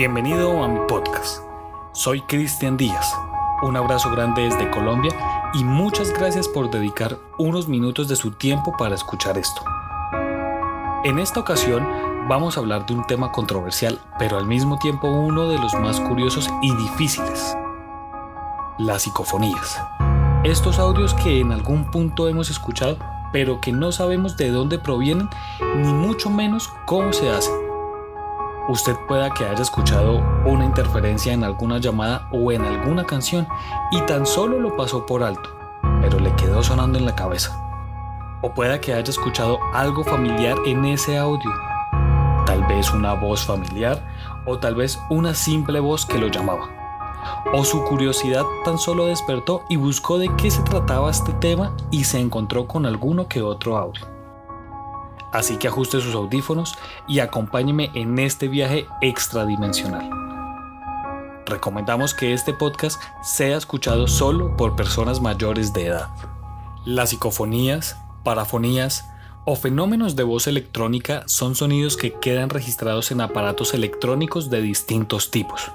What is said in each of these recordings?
Bienvenido a mi podcast. Soy Cristian Díaz. Un abrazo grande desde Colombia y muchas gracias por dedicar unos minutos de su tiempo para escuchar esto. En esta ocasión vamos a hablar de un tema controversial, pero al mismo tiempo uno de los más curiosos y difíciles. Las psicofonías. Estos audios que en algún punto hemos escuchado, pero que no sabemos de dónde provienen, ni mucho menos cómo se hacen usted pueda que haya escuchado una interferencia en alguna llamada o en alguna canción y tan solo lo pasó por alto, pero le quedó sonando en la cabeza. O pueda que haya escuchado algo familiar en ese audio, tal vez una voz familiar o tal vez una simple voz que lo llamaba. O su curiosidad tan solo despertó y buscó de qué se trataba este tema y se encontró con alguno que otro audio. Así que ajuste sus audífonos y acompáñeme en este viaje extradimensional. Recomendamos que este podcast sea escuchado solo por personas mayores de edad. Las psicofonías, parafonías o fenómenos de voz electrónica son sonidos que quedan registrados en aparatos electrónicos de distintos tipos.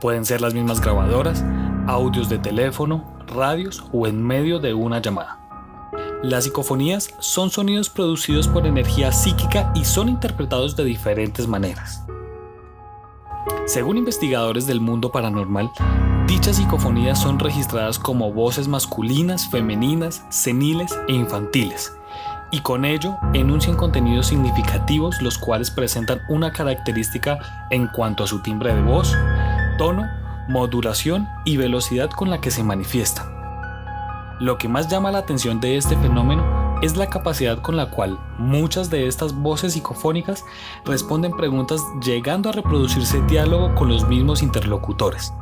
Pueden ser las mismas grabadoras, audios de teléfono, radios o en medio de una llamada. Las psicofonías son sonidos producidos por energía psíquica y son interpretados de diferentes maneras. Según investigadores del mundo paranormal, dichas psicofonías son registradas como voces masculinas, femeninas, seniles e infantiles, y con ello enuncian contenidos significativos los cuales presentan una característica en cuanto a su timbre de voz, tono, modulación y velocidad con la que se manifiestan. Lo que más llama la atención de este fenómeno es la capacidad con la cual muchas de estas voces psicofónicas responden preguntas llegando a reproducirse diálogo con los mismos interlocutores.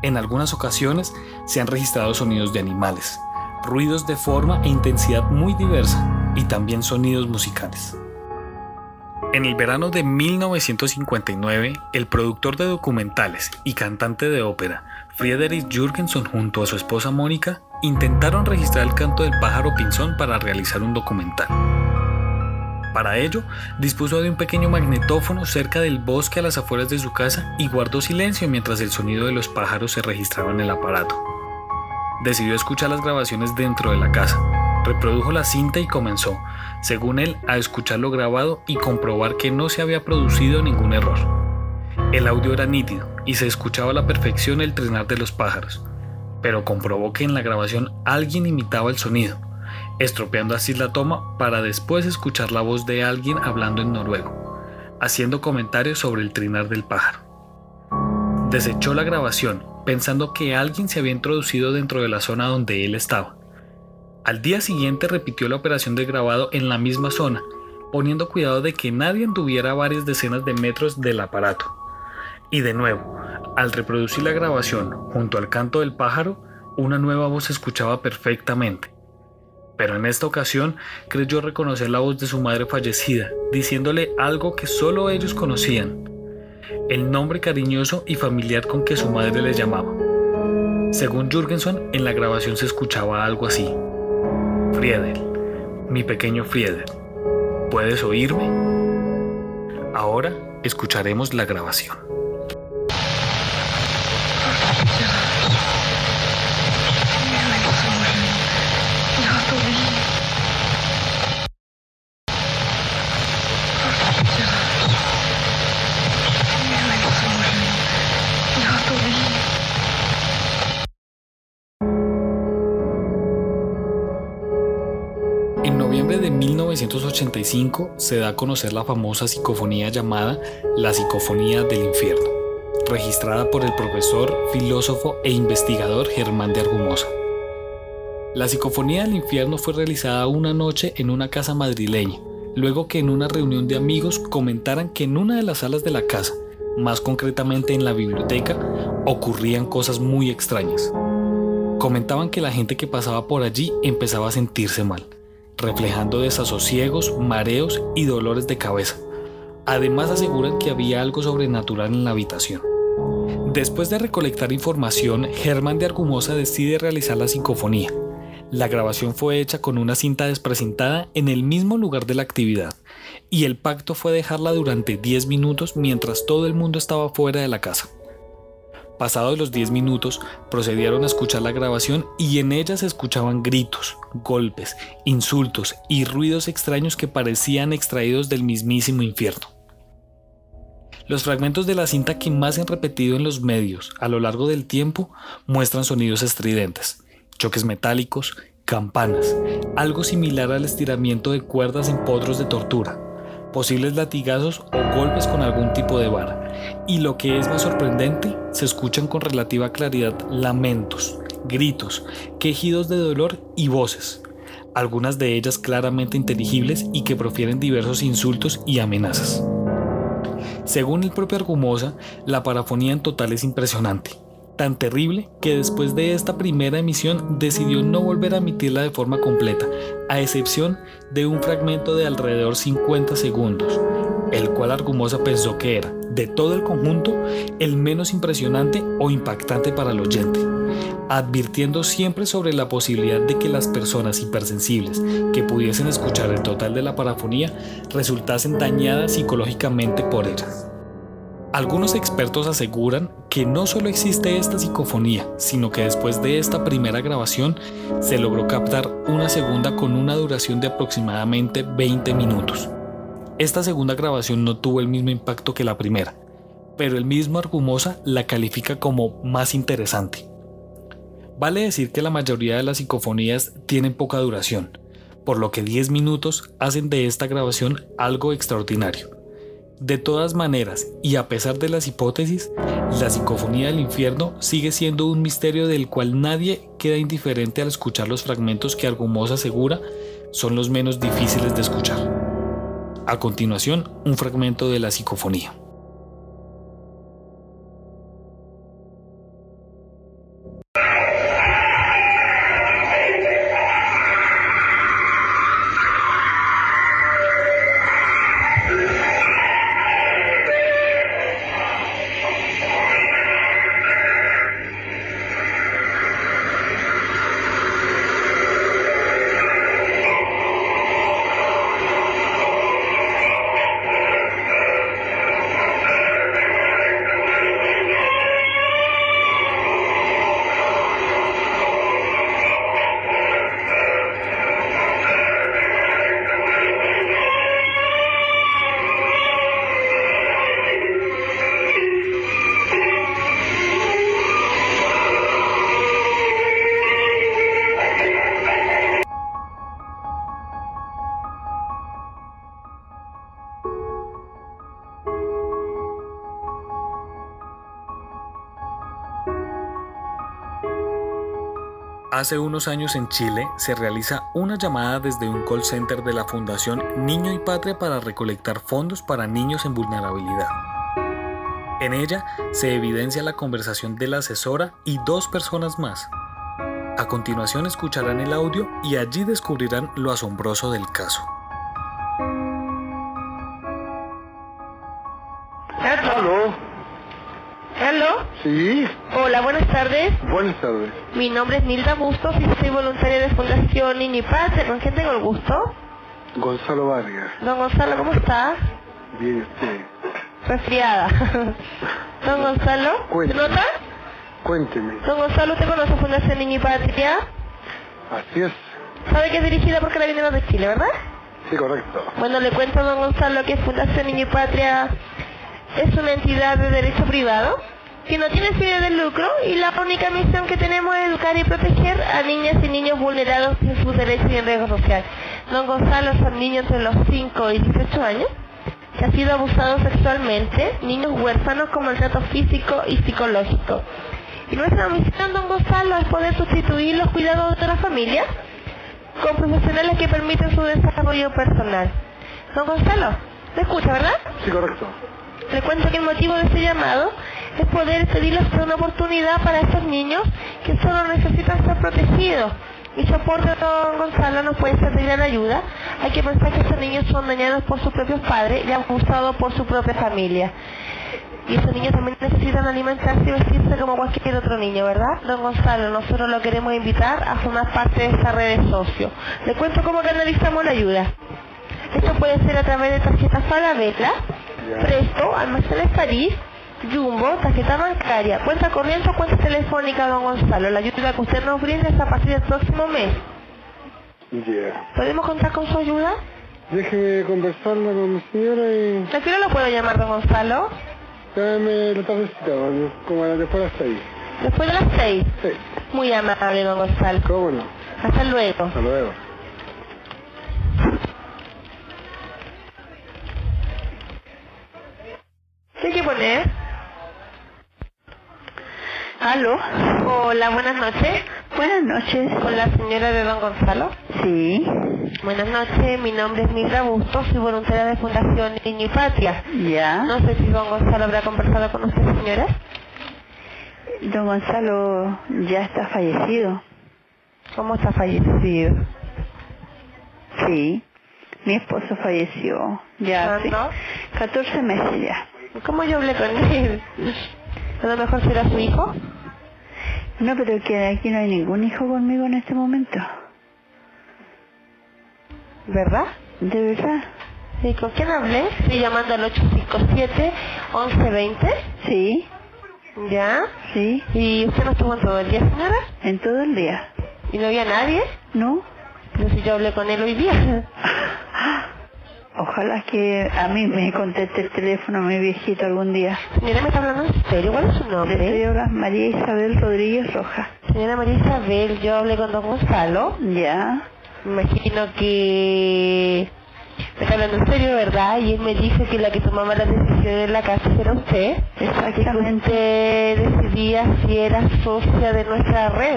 En algunas ocasiones se han registrado sonidos de animales, ruidos de forma e intensidad muy diversa y también sonidos musicales. En el verano de 1959, el productor de documentales y cantante de ópera Friedrich Jürgenson junto a su esposa Mónica intentaron registrar el canto del pájaro pinzón para realizar un documental. Para ello, dispuso de un pequeño magnetófono cerca del bosque a las afueras de su casa y guardó silencio mientras el sonido de los pájaros se registraba en el aparato. Decidió escuchar las grabaciones dentro de la casa, reprodujo la cinta y comenzó, según él, a escuchar lo grabado y comprobar que no se había producido ningún error. El audio era nítido y se escuchaba a la perfección el trinar de los pájaros, pero comprobó que en la grabación alguien imitaba el sonido, estropeando así la toma para después escuchar la voz de alguien hablando en noruego, haciendo comentarios sobre el trinar del pájaro. Desechó la grabación, pensando que alguien se había introducido dentro de la zona donde él estaba. Al día siguiente repitió la operación de grabado en la misma zona, poniendo cuidado de que nadie anduviera varias decenas de metros del aparato. Y de nuevo, al reproducir la grabación junto al canto del pájaro, una nueva voz se escuchaba perfectamente. Pero en esta ocasión creyó reconocer la voz de su madre fallecida, diciéndole algo que solo ellos conocían, el nombre cariñoso y familiar con que su madre le llamaba. Según Jürgenson, en la grabación se escuchaba algo así. Friedel, mi pequeño Friedel, ¿puedes oírme? Ahora escucharemos la grabación. Noviembre de 1985 se da a conocer la famosa psicofonía llamada La Psicofonía del Infierno, registrada por el profesor, filósofo e investigador Germán de Argumosa. La Psicofonía del Infierno fue realizada una noche en una casa madrileña, luego que en una reunión de amigos comentaran que en una de las salas de la casa, más concretamente en la biblioteca, ocurrían cosas muy extrañas. Comentaban que la gente que pasaba por allí empezaba a sentirse mal, reflejando desasosiegos, mareos y dolores de cabeza. Además aseguran que había algo sobrenatural en la habitación. Después de recolectar información, Germán de Argumosa decide realizar la psicofonía. La grabación fue hecha con una cinta desprecintada en el mismo lugar de la actividad, y el pacto fue dejarla durante 10 minutos mientras todo el mundo estaba fuera de la casa. Pasados los 10 minutos, procedieron a escuchar la grabación y en ella se escuchaban gritos, golpes, insultos y ruidos extraños que parecían extraídos del mismísimo infierno. Los fragmentos de la cinta que más se han repetido en los medios a lo largo del tiempo muestran sonidos estridentes, choques metálicos, campanas, algo similar al estiramiento de cuerdas en potros de tortura, posibles latigazos o golpes con algún tipo de vara. Y lo que es más sorprendente, se escuchan con relativa claridad lamentos, gritos, quejidos de dolor y voces, algunas de ellas claramente inteligibles y que profieren diversos insultos y amenazas. Según el propio Argumosa, la parafonía en total es impresionante, tan terrible que después de esta primera emisión decidió no volver a emitirla de forma completa, a excepción de un fragmento de alrededor 50 segundos, el cual Argumosa pensó que era, de todo el conjunto, el menos impresionante o impactante para el oyente, advirtiendo siempre sobre la posibilidad de que las personas hipersensibles que pudiesen escuchar el total de la parafonía resultasen dañadas psicológicamente por ellas. Algunos expertos aseguran que no solo existe esta psicofonía, sino que después de esta primera grabación se logró captar una segunda con una duración de aproximadamente 20 minutos. Esta segunda grabación no tuvo el mismo impacto que la primera, pero el mismo Argumosa la califica como más interesante. Vale decir que la mayoría de las psicofonías tienen poca duración, por lo que 10 minutos hacen de esta grabación algo extraordinario. De todas maneras, y a pesar de las hipótesis, la psicofonía del infierno sigue siendo un misterio del cual nadie queda indiferente al escuchar los fragmentos que Argumosa asegura son los menos difíciles de escuchar. A continuación, un fragmento de la psicofonía. Hace unos años en Chile se realiza una llamada desde un call center de la Fundación Niño y Patria para recolectar fondos para niños en vulnerabilidad. En ella se evidencia la conversación de la asesora y dos personas más. A continuación escucharán el audio y allí descubrirán lo asombroso del caso. Buenas tardes. Mi nombre es Nilda Bustos y soy voluntaria de Fundación Patria. ¿Con quién tengo el gusto? Gonzalo Vargas. Don Gonzalo, ¿cómo está? Bien, usted. Resfriada. Don Gonzalo, ¿se nota? Cuénteme. Don Gonzalo, ¿usted conoce Fundación Niño y Patria? Así es. ¿Sabe que es dirigida por Carabineros de Chile, verdad? Sí, correcto. Bueno, le cuento a don Gonzalo que Fundación Niño y Patria es una entidad de derecho privado que no tiene fines de lucro y la única misión que tenemos es educar y proteger a niñas y niños vulnerados en sus derechos y en riesgo social. Don Gonzalo son niños entre los 5 y 18 años que han sido abusados sexualmente, niños huérfanos con maltrato físico y psicológico. Y nuestra misión, don Gonzalo, es poder sustituir los cuidados de la familia con profesionales que permiten su desarrollo personal. Don Gonzalo, ¿me escucha, verdad? Sí, correcto. Le cuento que el motivo de este llamado es poder pedirles una oportunidad para estos niños que solo necesitan ser protegidos. Mi soporte, don Gonzalo, nos puede ser de gran ayuda. Hay que pensar que estos niños son dañados por sus propios padres y abusados por su propia familia. Y esos niños también necesitan alimentarse y vestirse como cualquier otro niño, ¿verdad? Don Gonzalo, nosotros lo queremos invitar a formar parte de esta red de socios. Le cuento cómo canalizamos la ayuda. Esto puede ser a través de tarjetas Falabella, Ya. Presto, Almacenes París, Jumbo, tarjeta bancaria, cuenta corriente o cuenta telefónica, don Gonzalo. La ayuda que usted nos brinda es a partir del próximo mes. Ya. ¿Podemos contar con su ayuda? Déjeme conversarla con mi señora y ¿A qué hora lo puedo llamar, don Gonzalo? dame la tardecita, como la después de las seis. Después de las seis. Sí, Muy amable, don Gonzalo. cómo no. Hasta luego. Hasta luego. Hola, buenas noches. Buenas noches. Con la señora de don Gonzalo. Sí, Buenas noches, mi nombre es Mildra Bustos, soy voluntaria de Fundación Niño y Patria. ya. No sé si don Gonzalo habrá conversado con usted, señora. Don Gonzalo ya está fallecido. ¿Cómo está fallecido? Sí, mi esposo falleció. Ya, sí. ¿Cuándo? 14 meses ya. ¿Cómo yo hablé con él? A lo mejor será su hijo. No, pero que aquí no hay ningún hijo conmigo en este momento. ¿Verdad? ¿De verdad? ¿Y con quién hablé? Estoy llamando al 857-1120. Sí, ¿Ya? sí, ¿Y usted no estuvo en todo el día, señora? en todo el día. ¿Y no había nadie? ¿No? Pero si yo hablé con él hoy día. Ojalá que a mí me conteste el teléfono mi viejito algún día. Señora, ¿me está hablando en serio? ¿Cuál es su Le nombre? soy María Isabel Rodríguez Roja. Señora María Isabel, yo hablé con don Gonzalo. Ya, Me imagino que... Me está hablando en serio, ¿verdad? Y él me dijo que la que tomaba las decisiones en la casa era usted. Que exactamente. usted decidía si era socia de nuestra red.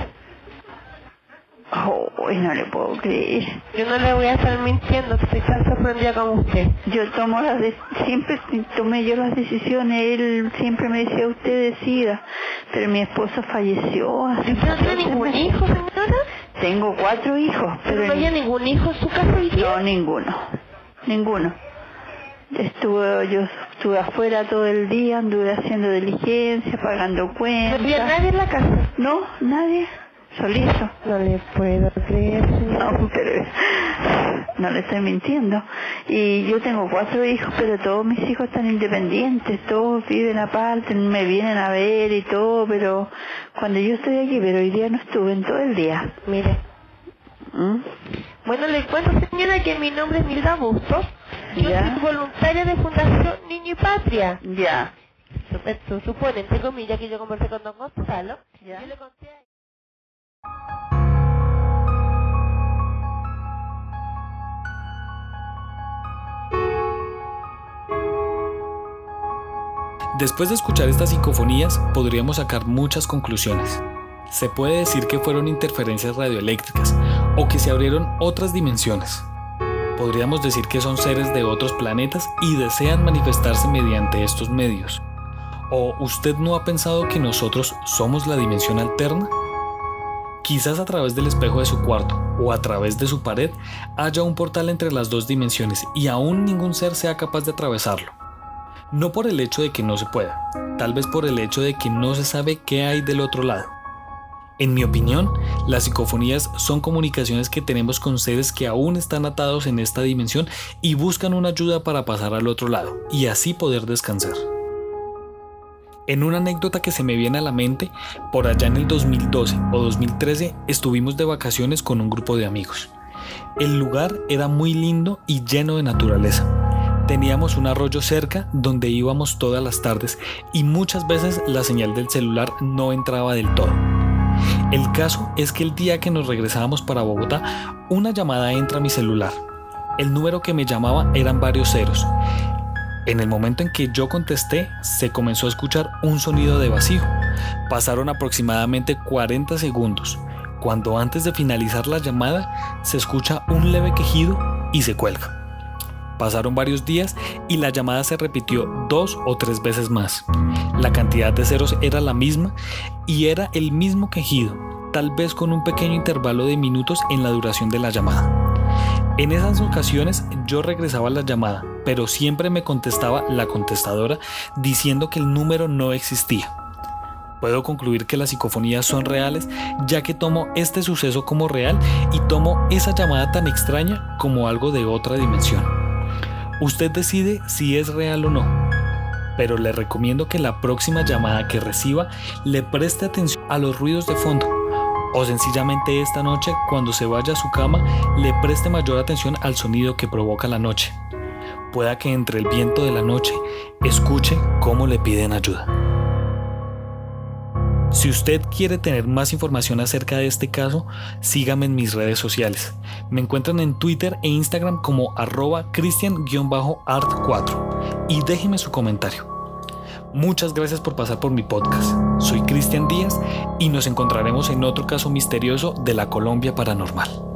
Oh, no le puedo creer. Yo no le voy a estar mintiendo, estoy tan sorprendida como usted. Yo tomo las de- siempre tomé yo las decisiones, él siempre me decía usted decida, pero mi esposo falleció hace ¿Y usted no tiene 14 ningún meses. hijo, señora? Tengo cuatro hijos, ¿Pero no había ni- ningún hijo en su casa hoy día? no ninguno, ninguno. Estuve, yo estuve afuera todo el día, anduve haciendo diligencia, pagando ¿No cuentas. había nadie en la casa? No, nadie, solito. No le puedo creer. No, pero no le estoy mintiendo. Y yo tengo cuatro hijos, pero todos mis hijos están independientes, todos viven aparte, me vienen a ver y todo, pero cuando yo estoy aquí, pero hoy día no estuve en todo el día. Mire, ¿Mm? bueno, le cuento, señora, que mi nombre es Milda Bustos. Yo Ya. soy voluntaria de Fundación Niño y Patria. Ya. Sup- su- Supone, entre comillas, que yo conversé con don Gonzalo. Ya. Yo le conté a Después de escuchar estas psicofonías, podríamos sacar muchas conclusiones. Se puede decir que fueron interferencias radioeléctricas o que se abrieron otras dimensiones. Podríamos decir que son seres de otros planetas y desean manifestarse mediante estos medios. ¿O usted no ha pensado que nosotros somos la dimensión alterna? Quizás a través del espejo de su cuarto o a través de su pared haya un portal entre las dos dimensiones y aún ningún ser sea capaz de atravesarlo. No por el hecho de que no se pueda, tal vez por el hecho de que no se sabe qué hay del otro lado. En mi opinión, las psicofonías son comunicaciones que tenemos con seres que aún están atados en esta dimensión y buscan una ayuda para pasar al otro lado y así poder descansar. En una anécdota que se me viene a la mente, por allá en el 2012 o 2013 estuvimos de vacaciones con un grupo de amigos. El lugar era muy lindo y lleno de naturaleza. Teníamos un arroyo cerca donde íbamos todas las tardes y muchas veces la señal del celular no entraba del todo. El caso es que el día que nos regresábamos para Bogotá, una llamada entra a mi celular. El número que me llamaba eran varios ceros. En el momento en que yo contesté, se comenzó a escuchar un sonido de vacío. Pasaron aproximadamente 40 segundos, cuando antes de finalizar la llamada se escucha un leve quejido y se cuelga. Pasaron varios días y la llamada se repitió dos o tres veces más. La cantidad de ceros era la misma y era el mismo quejido, tal vez con un pequeño intervalo de minutos en la duración de la llamada. En esas ocasiones yo regresaba la llamada, pero siempre me contestaba la contestadora diciendo que el número no existía. Puedo concluir que las psicofonías son reales ya que tomo este suceso como real y tomo esa llamada tan extraña como algo de otra dimensión. Usted decide si es real o no, pero le recomiendo que la próxima llamada que reciba le preste atención a los ruidos de fondo o sencillamente esta noche cuando se vaya a su cama le preste mayor atención al sonido que provoca la noche. Pueda que entre el viento de la noche escuche cómo le piden ayuda. Si usted quiere tener más información acerca de este caso, sígame en mis redes sociales. Me encuentran en Twitter e Instagram como arroba cristian-art4 y déjeme su comentario. Muchas gracias por pasar por mi podcast. Soy Cristian Díaz y nos encontraremos en otro caso misterioso de la Colombia Paranormal.